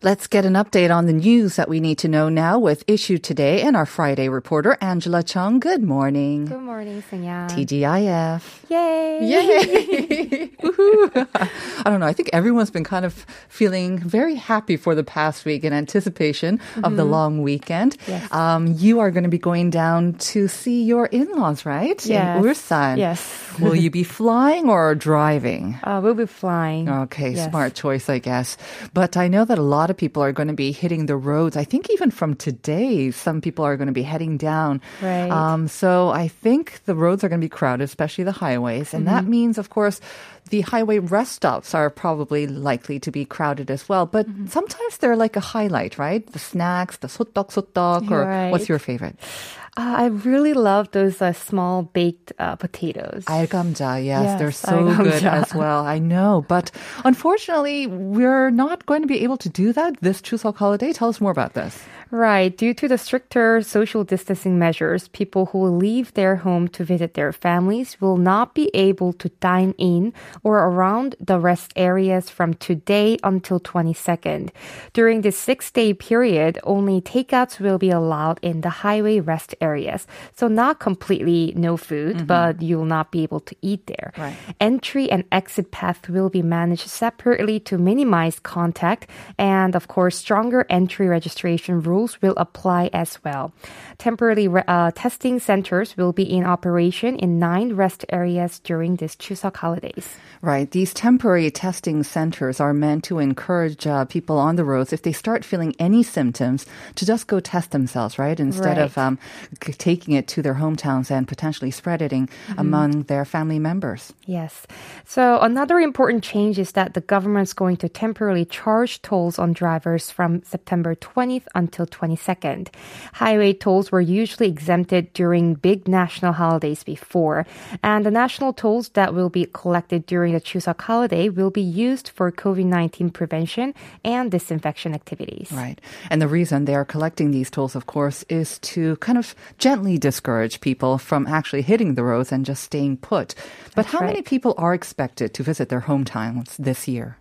Let's get an update on the news that we need to know now with Issue Today and our Friday reporter, Angela Chung. Good morning. Good morning, Sanya. TGIF. Yay! Yay! Woohoo. I don't know. I think everyone's been kind of feeling very happy for the past week in anticipation of the long weekend. Yes. Um, you are going to be going down to see your in-laws, right? Yes. In Ulsan. Yes. Will you be flying or driving? Uh, we'll be flying. Okay, Yes. smart choice, I guess. But I know that a lot of people are going to be hitting the roads. I think even from today, some people are going to be heading down. Right. Um, so I think the roads are going to be crowded, especially the highways. And Mm-hmm. that means, of course, the highway rest stops are probably likely to be crowded as well. But Mm-hmm. sometimes they're like a highlight, right? The snacks, the sotdok sotdok, or Right. what's your favorite? Uh, I really love those uh, small baked uh, potatoes. 알감자, yes, Yes, they're so good 알감자. as well. I know, but unfortunately, we're not going to be able to do that this Chuseok holiday. Tell us more about this. Right. Due to the stricter social distancing measures, people who leave their home to visit their families will not be able to dine in or around the rest areas from today until 22nd. During this six day period, only takeouts will be allowed in the highway rest areas. So not completely no food, mm-hmm. but you will not be able to eat there. Right. Entry and exit path will be managed separately to minimize contact. And of course, stronger entry registration rules will apply as well. Temporary uh, testing centers will be in operation in nine rest areas during this Chuseok holidays. Right. These temporary testing centers are meant to encourage uh, people on the roads, if they start feeling any symptoms, to just go test themselves, right? Instead of um, taking it to their hometowns and potentially spreading among their family members. Yes. So another important change is that the government's going to temporarily charge tolls on drivers from September 20th until 22nd. Highway tolls were usually exempted during big national holidays before, and the national tolls that will be collected during the Chuseok holiday will be used for COVID-19 prevention and disinfection activities. Right. And the reason they are collecting these tolls, of course, is to kind of gently discourage people from actually hitting the roads and just staying put. But That's how many people are expected to visit their hometowns this year?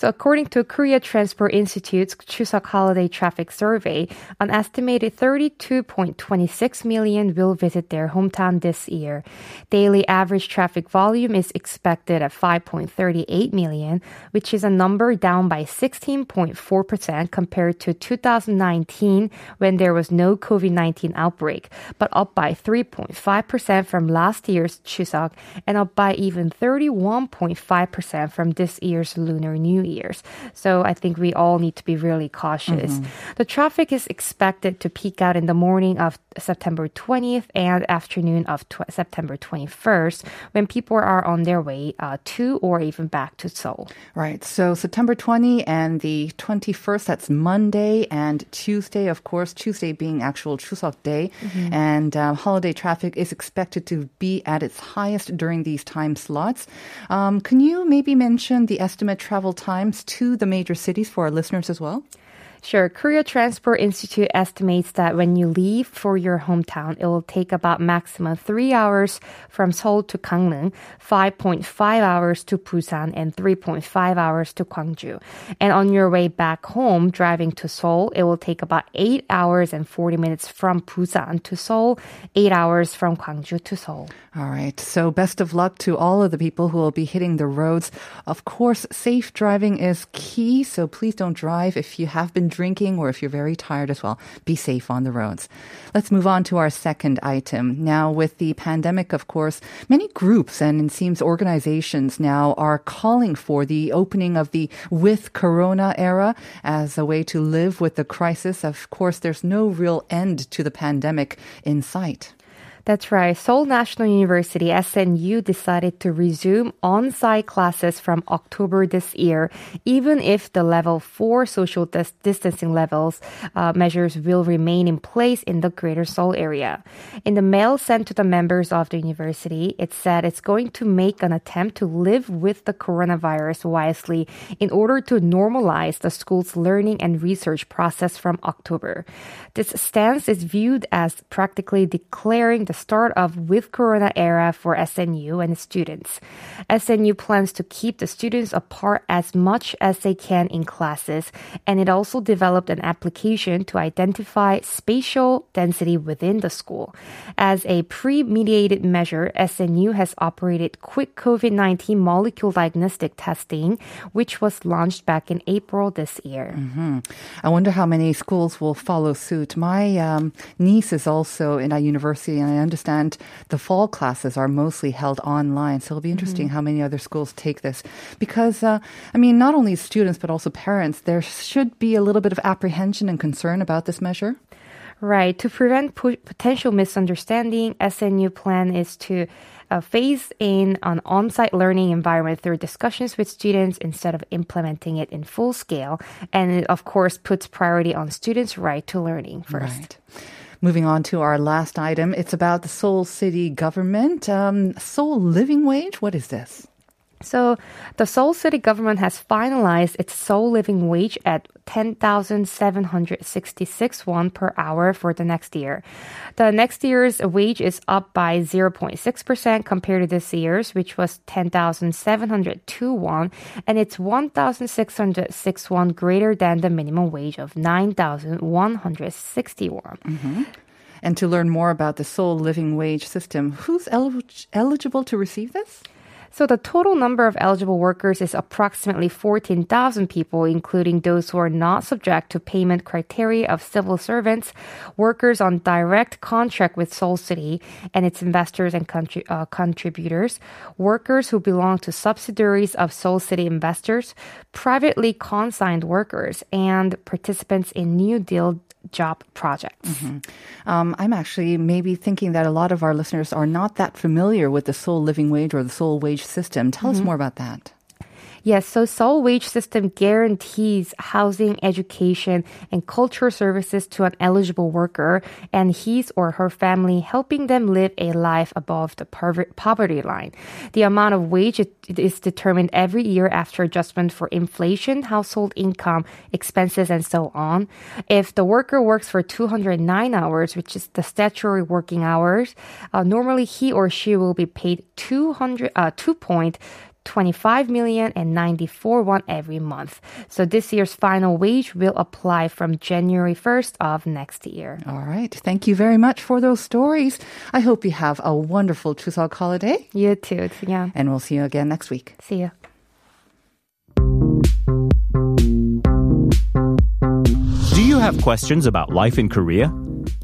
So according to Korea Transport Institute's Chuseok Holiday Traffic Survey, an estimated 32.26 million will visit their hometown this year. Daily average traffic volume is expected at 5.38 million, which is a number down by 16.4% compared to 2019 when there was no COVID-19 outbreak, but up by 3.5% from last year's Chuseok and up by even 31.5% from this year's Lunar New Year's. So I think we all need to be really cautious. Mm-hmm. The traffic is expected to peak out in the morning of September 20th and afternoon of tw- September 21st when people are on their way uh, to or even back to Seoul. Right. So September 20 and the 21st, that's Monday and Tuesday, of course, Tuesday being actual Chuseok Day. And um, holiday traffic is expected to be at its highest during these time slots. Um, can you maybe mention the estimate travel times to the major cities for our listeners as well? Sure. Korea Transport Institute estimates that when you leave for your hometown, it will take about maximum three hours from Seoul to Gangneung, 5.5 hours to Busan, and 3.5 hours to Gwangju. And on your way back home, driving to Seoul, it will take about eight hours and 40 minutes from Busan to Seoul, eight hours from Gwangju to Seoul. All right. So best of luck to all of the people who will be hitting the roads. Of course, safe driving is key. So please don't drive if you have been drinking or if you're very tired as well. Be safe on the roads. Let's move on to our second item. Now, with the pandemic, of course, many groups and it seems organizations now are calling for the opening of the with Corona era as a way to live with the crisis. Of course, there's no real end to the pandemic in sight. That's right. Seoul National University SNU decided to resume on-site classes from October this year, even if the level 4 social dis- distancing levels uh, measures will remain in place in the greater Seoul area. In the mail sent to the members of the university, it said it's going to make an attempt to live with the coronavirus wisely in order to normalize the school's learning and research process from October. This stance is viewed as practically declaring the start of with Corona era for SNU and students. SNU plans to keep the students apart as much as they can in classes, and it also developed an application to identify spatial density within the school. As a pre-mediated measure, SNU has operated quick COVID-19 molecule diagnostic testing, which was launched back in April this year. I wonder how many schools will follow suit. My um, niece is also in a university, and understand the fall classes are mostly held online. So it'll be interesting how many other schools take this. Because, uh, I mean, not only students, but also parents, there should be a little bit of apprehension and concern about this measure. Right. To prevent pu- potential misunderstanding, SNU plan is to uh, phase in an on-site learning environment through discussions with students instead of implementing it in full scale. And it, of course, puts priority on students' right to learning first. Right. Moving on to our last item, it's about the Seoul City government. Um, Seoul living wage. What is this? So, the Seoul city government has finalized its Seoul living wage at 10,766 won per hour for the next year. The next year's wage is up by 0.6% compared to this year's, which was 10,702 won, and it's 1,606 won greater than the minimum wage of 9,160 won. Mm-hmm. And to learn more about the Seoul living wage system, who's el- eligible to receive this? So the total number of eligible workers is approximately 14,000 people, including those who are not subject to payment criteria of civil servants, workers on direct contract with Seoul City and its investors and contri- uh, contributors, workers who belong to subsidiaries of Seoul City investors, privately consigned workers, and participants in New Deal job projects. Um, I'm actually maybe thinking that a lot of our listeners are not that familiar with the Seoul living wage or the Seoul wage system. Tell us more about that. Yes, so Seoul wage system guarantees housing, education, and cultural services to an eligible worker and his or her family, helping them live a life above the poverty line. The amount of wage is determined every year after adjustment for inflation, household income, expenses, and so on. If the worker works for 209 hours, which is the statutory working hours, uh, normally he or she will be paid 200, uh, 2. 25 million and 94 won every month. So this year's final wage will apply from January 1st of next year. All right. Thank you very much for those stories. I hope you have a wonderful Chuseok holiday, You too. Yeah. and we'll see you again next week. See you. Do you have questions about life in Korea?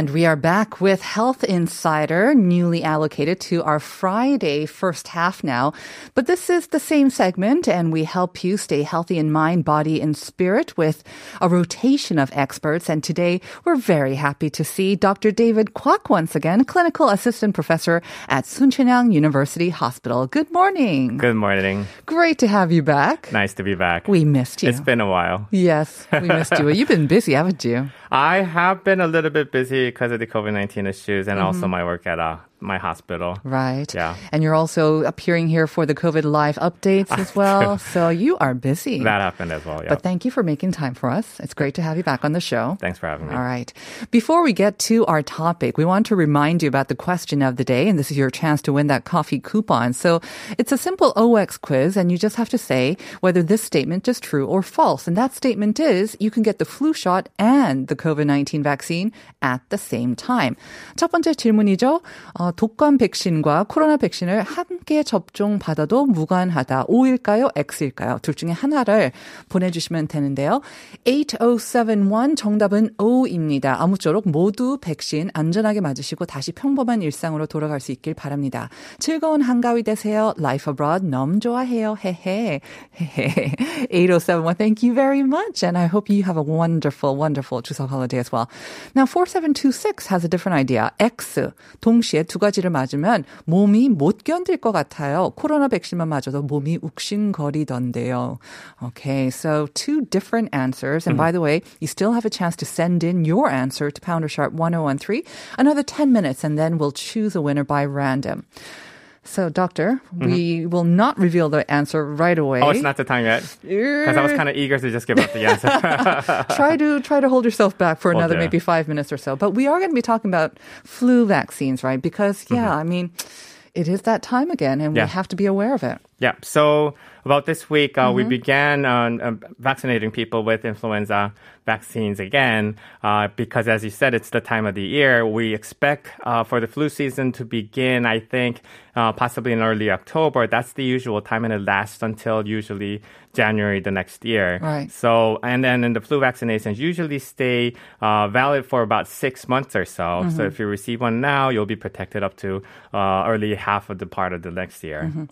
And we are back with Health Insider, newly allocated to our Friday first half now. But this is the same segment, and we help you stay healthy in mind, body, and spirit with a rotation of experts. And today, we're very happy to see Dr. David Kwok once again, clinical assistant professor at Soonchunhyang University Hospital. Good morning. Good morning. Great to have you back. Nice to be back. We missed you. It's been a while. yes, we missed you. You've been busy, haven't you? I have been a little bit busy because of the COVID 19 issues and also Mm-hmm. my work at uh, my hospital. Right. Yeah. And you're also appearing here for the COVID live updates as well. so you are busy. That happened as well. Yeah. But thank you for making time for us. It's great to have you back on the show. Thanks for having me. All right. Before we get to our topic, we want to remind you about the question of the day, and this is your chance to win that coffee coupon. So it's a simple OX quiz, and you just have to say whether this statement is true or false. And that statement is you can get the flu shot and the COVID-19 vaccine at the same time. 첫 번째 질문이죠. 어, 어, 독감 백신과 코로나 백신을 함께 접종 받아도 무관하다. O일까요? X일까요? 둘 중에 하나를 보내주시면 되는데요. 8071 정답은 O입니다. 아무쪼록 모두 백신 안전하게 맞으시고 다시 평범한 일상으로 돌아갈 수 있길 바랍니다. 즐거운 한가위 되세요. Life abroad 너무 좋아해요. 헤헤. 8071 thank you very much and I hope you have a wonderful wonderful 추석 holiday as well. Now 4726 has a different idea. X 동시에 두 가지를 맞으면 몸이 못 견딜 것 같아요. 코로나 백신만 맞아도 몸이 욱신거리던데요. Okay, so two different answers. And by the way, you still have a chance to send in your answer to Pounder Sharp 1013. Another 10 minutes and then we'll choose a winner by random. So, doctor, we will not reveal the answer right away. Oh, it's not the time yet. Because I was kind of eager to just give up the answer. try to try to hold yourself back for another do. maybe five minutes or so. But we are going to be talking about flu vaccines, right? Because yeah, I mean, it is that time again, and Yeah. we have to be aware of it. Yeah. So about this week, uh, Mm-hmm. we began uh, vaccinating people with influenza vaccines again uh, because, as you said, it's the time of the year. We expect uh, for the flu season to begin, I think, uh, possibly in early October. That's the usual time, and it lasts until usually January the next year. Right. So, and then in the flu vaccinations usually stay uh, valid for about six months or so. Mm-hmm. So if you receive one now, you'll be protected up to uh, early half of the part of the next year. Mm-hmm.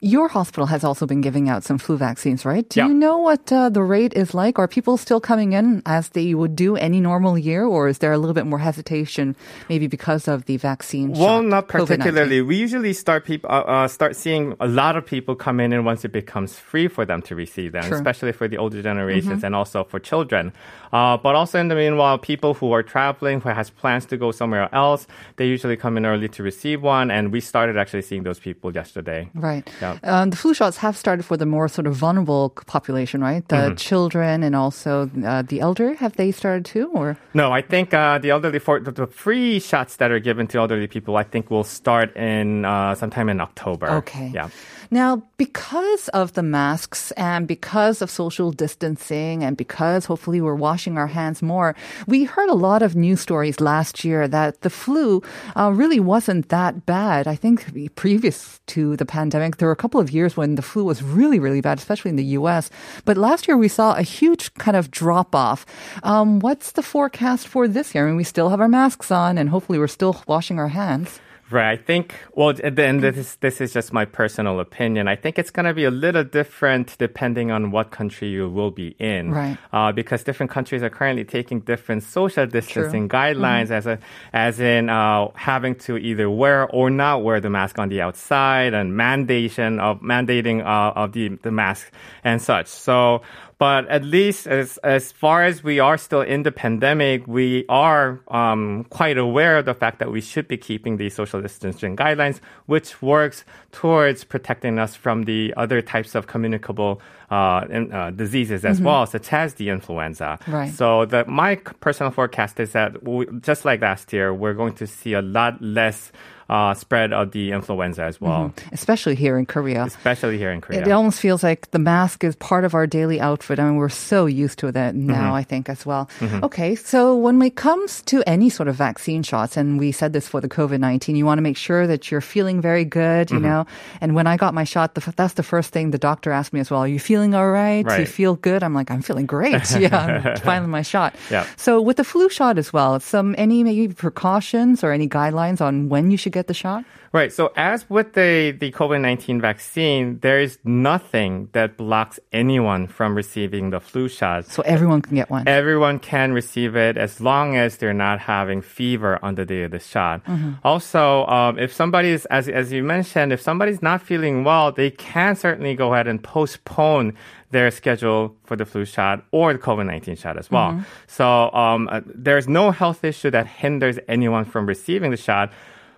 Your hospital has also been giving out some flu vaccines, right? Do Yeah. you know what uh, the rate is like? Are people still coming in as they would do any normal year, or is there a little bit more hesitation, maybe because of the vaccine? Well, shot, not COVID-19? particularly. We usually start people uh, uh, start seeing a lot of people come in, and once it becomes free for them to receive them, True. especially for the older generations Mm-hmm. and also for children. Uh, but also in the meanwhile, people who are traveling, who has plans to go somewhere else, they usually come in early to receive one, and we started actually seeing those people yesterday. Right. Yeah. Um, the flu shots have started for the more sort of vulnerable population, right? The Mm-hmm. children and also uh, the elder. Have they started too, or? No, I think uh, the elderly for the, the free shots that are given to elderly people, I think will start in uh, sometime in October. Okay. Yeah. Now, because of the masks and because of social distancing and because hopefully we're washing our hands more, we heard a lot of news stories last year that the flu uh, really wasn't that bad. I think previous to the pandemic, there were a couple of years when the flu was really, really bad, especially in the U.S. But last year we saw a huge kind of drop off. Um, what's the forecast for this year? I mean, we still have our masks on and hopefully we're still washing our hands. Right. I think, well, then this is, this is just my personal opinion. I think it's going to be a little different depending on what country you will be in. Right. Uh, because different countries are currently taking different social distancing guidelines as a, as in, uh, having to either wear or not wear the mask on the outside and mandation of, mandating, uh, of the, the mask and such. So, but at least as as far as we are still in the pandemic, we are um, quite aware of the fact that we should be keeping these social distancing guidelines, which works towards protecting us from the other types of communicable uh, in- uh, diseases as well, such as the influenza. Right. So the my personal forecast is that we, just like last year, we're going to see a lot less uh, spread of the influenza as well, Especially here in Korea. especially here in Korea. It almost feels like the mask is part of our daily outfit. I mean, we're so used to that Mm-hmm. now, I think, as well. Okay, so when it comes to any sort of vaccine shots, and we said this for the COVID 19, you want to make sure that you're feeling very good, Mm-hmm. you know? And when I got my shot, the, that's the first thing the doctor asked me as well. Are you feeling all right? Do you feel good? I'm like, I'm feeling great. Yeah, I'm finally my shot. Yeah. So with the flu shot as well, some any maybe precautions or any guidelines on when you should get the shot? Right. So as with the, the COVID-19 vaccine, there is nothing that blocks anyone from receiving the flu shot. So everyone can get one. Everyone can receive it as long as they're not having fever on the day of the shot. Also, um, if somebody is, as, as you mentioned, if somebody's not feeling well, they can certainly go ahead and postpone their schedule for the flu shot or the COVID-19 shot as well. So um, uh, there's no health issue that hinders anyone from receiving the shot.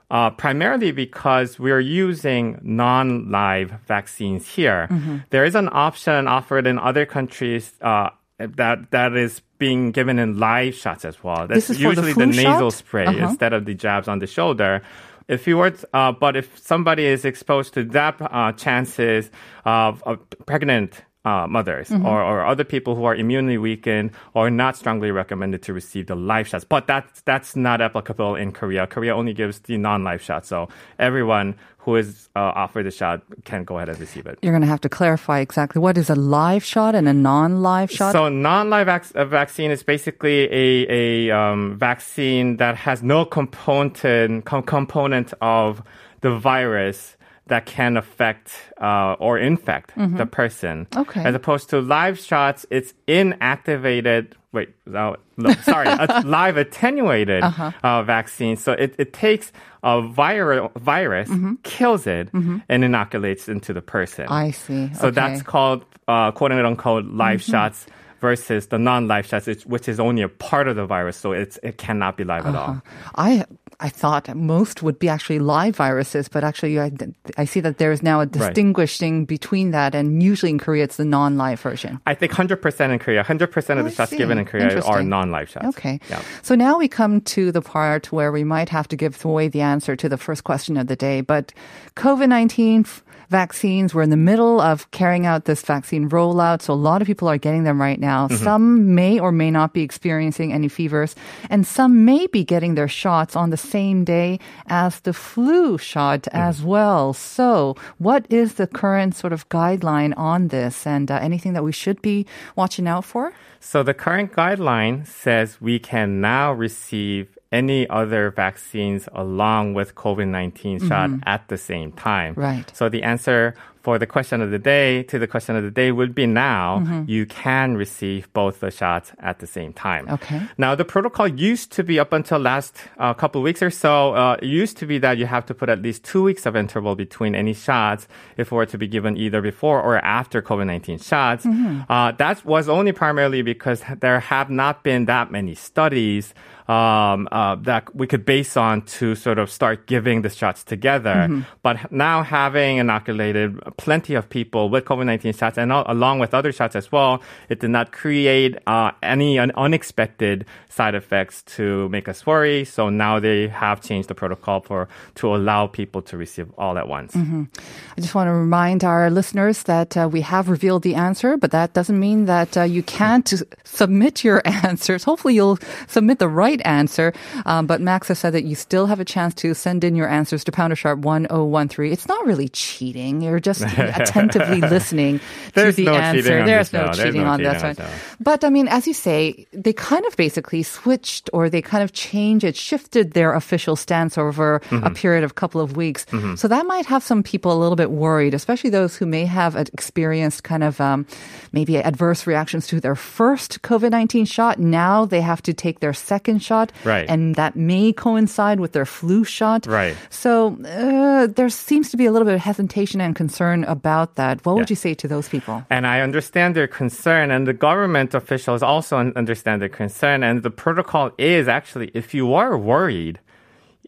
Uh, primarily because we're using non-live vaccines here. There is an option offered in other countries uh, that that is being given in live shots as well. That's This is for the usually flu nasal shot? spray Uh-huh. instead of the jabs on the shoulder. If you were, t- uh, but if somebody is exposed to that, uh, chances of, of pregnant uh, mothers or, or other people who are immunely weakened or not strongly recommended to receive the live shots. But that's that's not applicable in Korea. Korea only gives the non-live shots, so everyone who is uh, offered the shot can go ahead and receive it. You're going to have to clarify exactly what is a live shot and a non-live shot. So non-live vac- uh, vaccine is basically a a um, vaccine that has no component com- component of the virus that can affect uh, or infect the person. Okay. As opposed to live shots, it's inactivated. Wait, no, no sorry, a live attenuated uh vaccine. So it, it takes a vir- virus, kills it, and inoculates into the person. I see. So Okay. that's called uh, quote unquote live shots versus the non-live shots, which is only a part of the virus, so it's it cannot be live at all. I I thought most would be actually live viruses, but actually I, I see that there is now a distinguishing between that, and usually in Korea it's the non-live version. I think 100% in Korea, 100% of Oh, the I shots see. given in Korea are non-live shots. Okay. Yeah. So now we come to the part where we might have to give away the answer to the first question of the day. But COVID 19 f- vaccines, we're in the middle of carrying out this vaccine rollout. So a lot of people are getting them right now. Mm-hmm. Some may or may not be experiencing any fevers, and some may be getting their shots on the same day as the flu shot Mm. as well. So what is the current sort of guideline on this and uh, anything that we should be watching out for? So the current guideline says we can now receive any other vaccines along with COVID-19 shot at the same time. Mm-hmm. Right. So the answer for the question of the day to the question of the day would be now Mm-hmm. you can receive both the shots at the same time. Okay. Now the protocol used to be up until last uh, couple weeks or so. Uh, it used to be that you have to put at least two weeks of interval between any shots if it were to be given either before or after COVID-19 shots. Uh, that was only primarily because there have not been that many studies um, uh, that we could base on to sort of start giving the shots together. But now having inoculated plenty of people with COVID-19 shots and al- along with other shots as well, it did not create uh, any un- unexpected side effects to make us worry. So now they have changed the protocol for to allow people to receive all at once. I just want to remind our listeners that uh, we have revealed the answer, but that doesn't mean that uh, you can't submit your answers. Hopefully, you'll submit the right answer. Um, but Max has said that you still have a chance to send in your answers to Pounder Sharp 1013. It's not really cheating. You're just attentively listening to the no answer. There's no. There's cheating no on cheating on one. this now. But I mean, as you say, they kind of basically switched or they kind of changed it, shifted their official stance over a period of a couple of weeks. So that might have some people a little bit worried, especially those who may have experienced kind of um, maybe adverse reactions to their first COVID 19 shot. Now they have to take their second shot. Right. And that may coincide with their flu shot. Right. So uh, there seems to be a little bit of hesitation and concern about that. What would you say to those people? And I understand their concern, and the government officials also understand their concern. And the protocol is actually, if you are worried,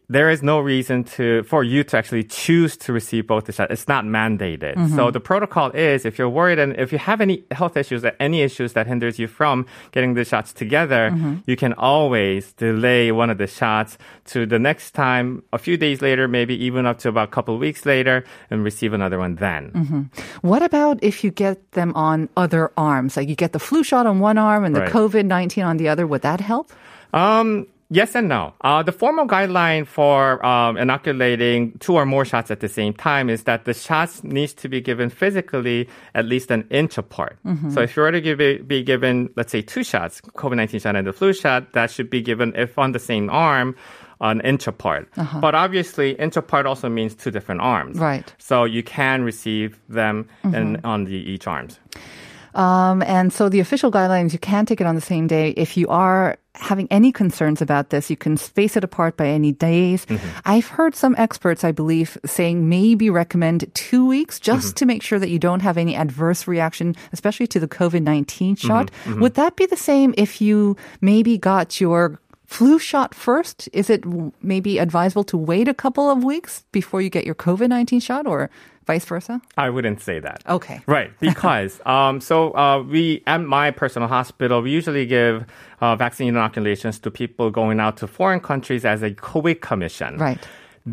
there is no reason to for you to actually choose to receive both the shots. It's not mandated. Mm-hmm. So the protocol is if you're worried and if you have any health issues or any issues that hinders you from getting the shots together, mm-hmm. you can always delay one of the shots to the next time, a few days later, maybe even up to about a couple of weeks later, and receive another one then. Mm-hmm. What about if you get them on other arms? Like you get the flu shot on one arm and the Right. COVID 19 on the other. Would that help? Um, yes and no. Uh, the formal guideline for um, inoculating two or more shots at the same time is that the shots needs to be given physically at least an inch apart. So if you were to give it, be given, let's say, two shots, COVID-19 shot and the flu shot, that should be given if on the same arm. An inch apart. But obviously, inch apart also means two different arms. Right. So you can receive them in, on the each arms. Um, and so the official guidelines, you can take it on the same day. If you are having any concerns about this, you can space it apart by any days. Mm-hmm. I've heard some experts, I believe, saying maybe recommend two weeks just mm-hmm. to make sure that you don't have any adverse reaction, especially to the COVID 19 shot. Mm-hmm. Would that be the same if you maybe got your flu shot first? Is it maybe advisable to wait a couple of weeks before you get your COVID 19 shot or vice versa? I wouldn't say that. Okay. Right, because um, so uh, we at my personal hospital we usually give uh, vaccine inoculations to people going out to foreign countries as a COVID commission. Right.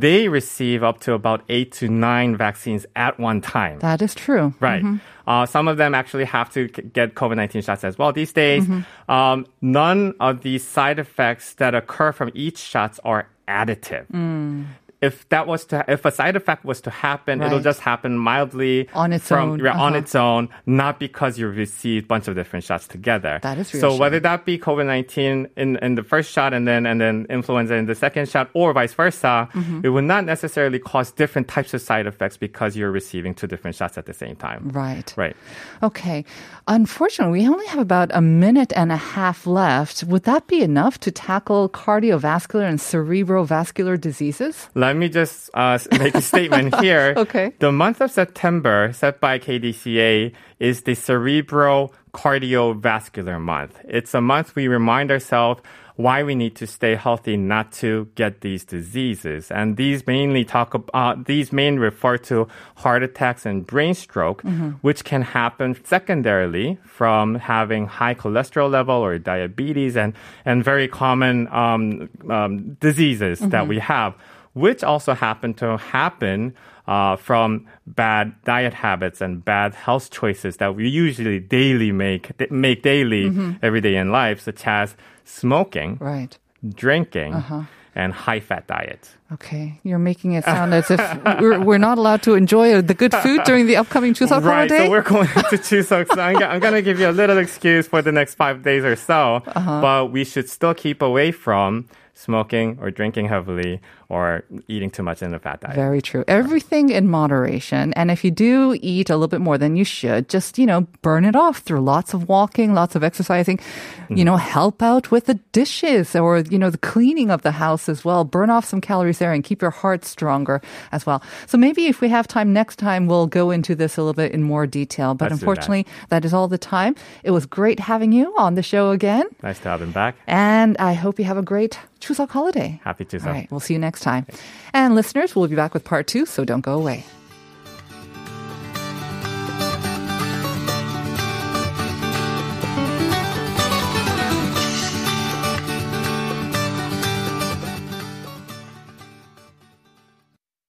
They receive up to about eight to nine vaccines at one time. That is true. Right. Uh, some of them actually have to get COVID 19 shots as well these days. Um, none of the side effects that occur from each shots are additive. If that was to, if a side effect was to happen, it'll just happen mildly On its from, own, yeah, on uh-huh. its own, not because you received a bunch of different shots together. That is so whether that be COVID nineteen in, in the first shot and then and then influenza in the second shot, or vice versa, Mm-hmm. it would not necessarily cause different types of side effects because you're receiving two different shots at the same time. Right. Right. Okay. Unfortunately, we only have about a minute and a half left. Would that be enough to tackle cardiovascular and cerebrovascular diseases? Let me just uh, make a statement here. Okay. The month of September set by KDCA is the Cerebral Cardiovascular Month. It's a month we remind ourselves why we need to stay healthy not to get these diseases. And these mainly talk about, uh, these main refer to heart attacks and brain stroke, which can happen secondarily from having high cholesterol level or diabetes and, and very common um, um, diseases that we have which also happen to happen uh, from bad diet habits and bad health choices that we usually daily make make daily every day in life, such as smoking, Right. drinking, and high fat diet. Okay. You're making it sound as if we're, we're not allowed to enjoy the good food during the upcoming Chuseok Right, holiday. so we're going to Chuseok. So I'm, I'm going to give you a little excuse for the next five days or so, Uh-huh. but we should still keep away from smoking or drinking heavily or eating too much in a fat diet. Very true. Everything in moderation. And if you do eat a little bit more than you should, just, you know, burn it off through lots of walking, lots of exercising, you mm-hmm. know, help out with the dishes or, you know, the cleaning of the house as well. Burn off some calories there and keep your heart stronger as well. So maybe if we have time next time, we'll go into this a little bit in more detail. But Let's do that. unfortunately, that is all the time. It was great having you on the show again. Nice to have him back. And I hope you have a great Chuseok holiday. Happy Chuseok. All right, we'll see you next time. And listeners, we'll be back with part two, so don't go away.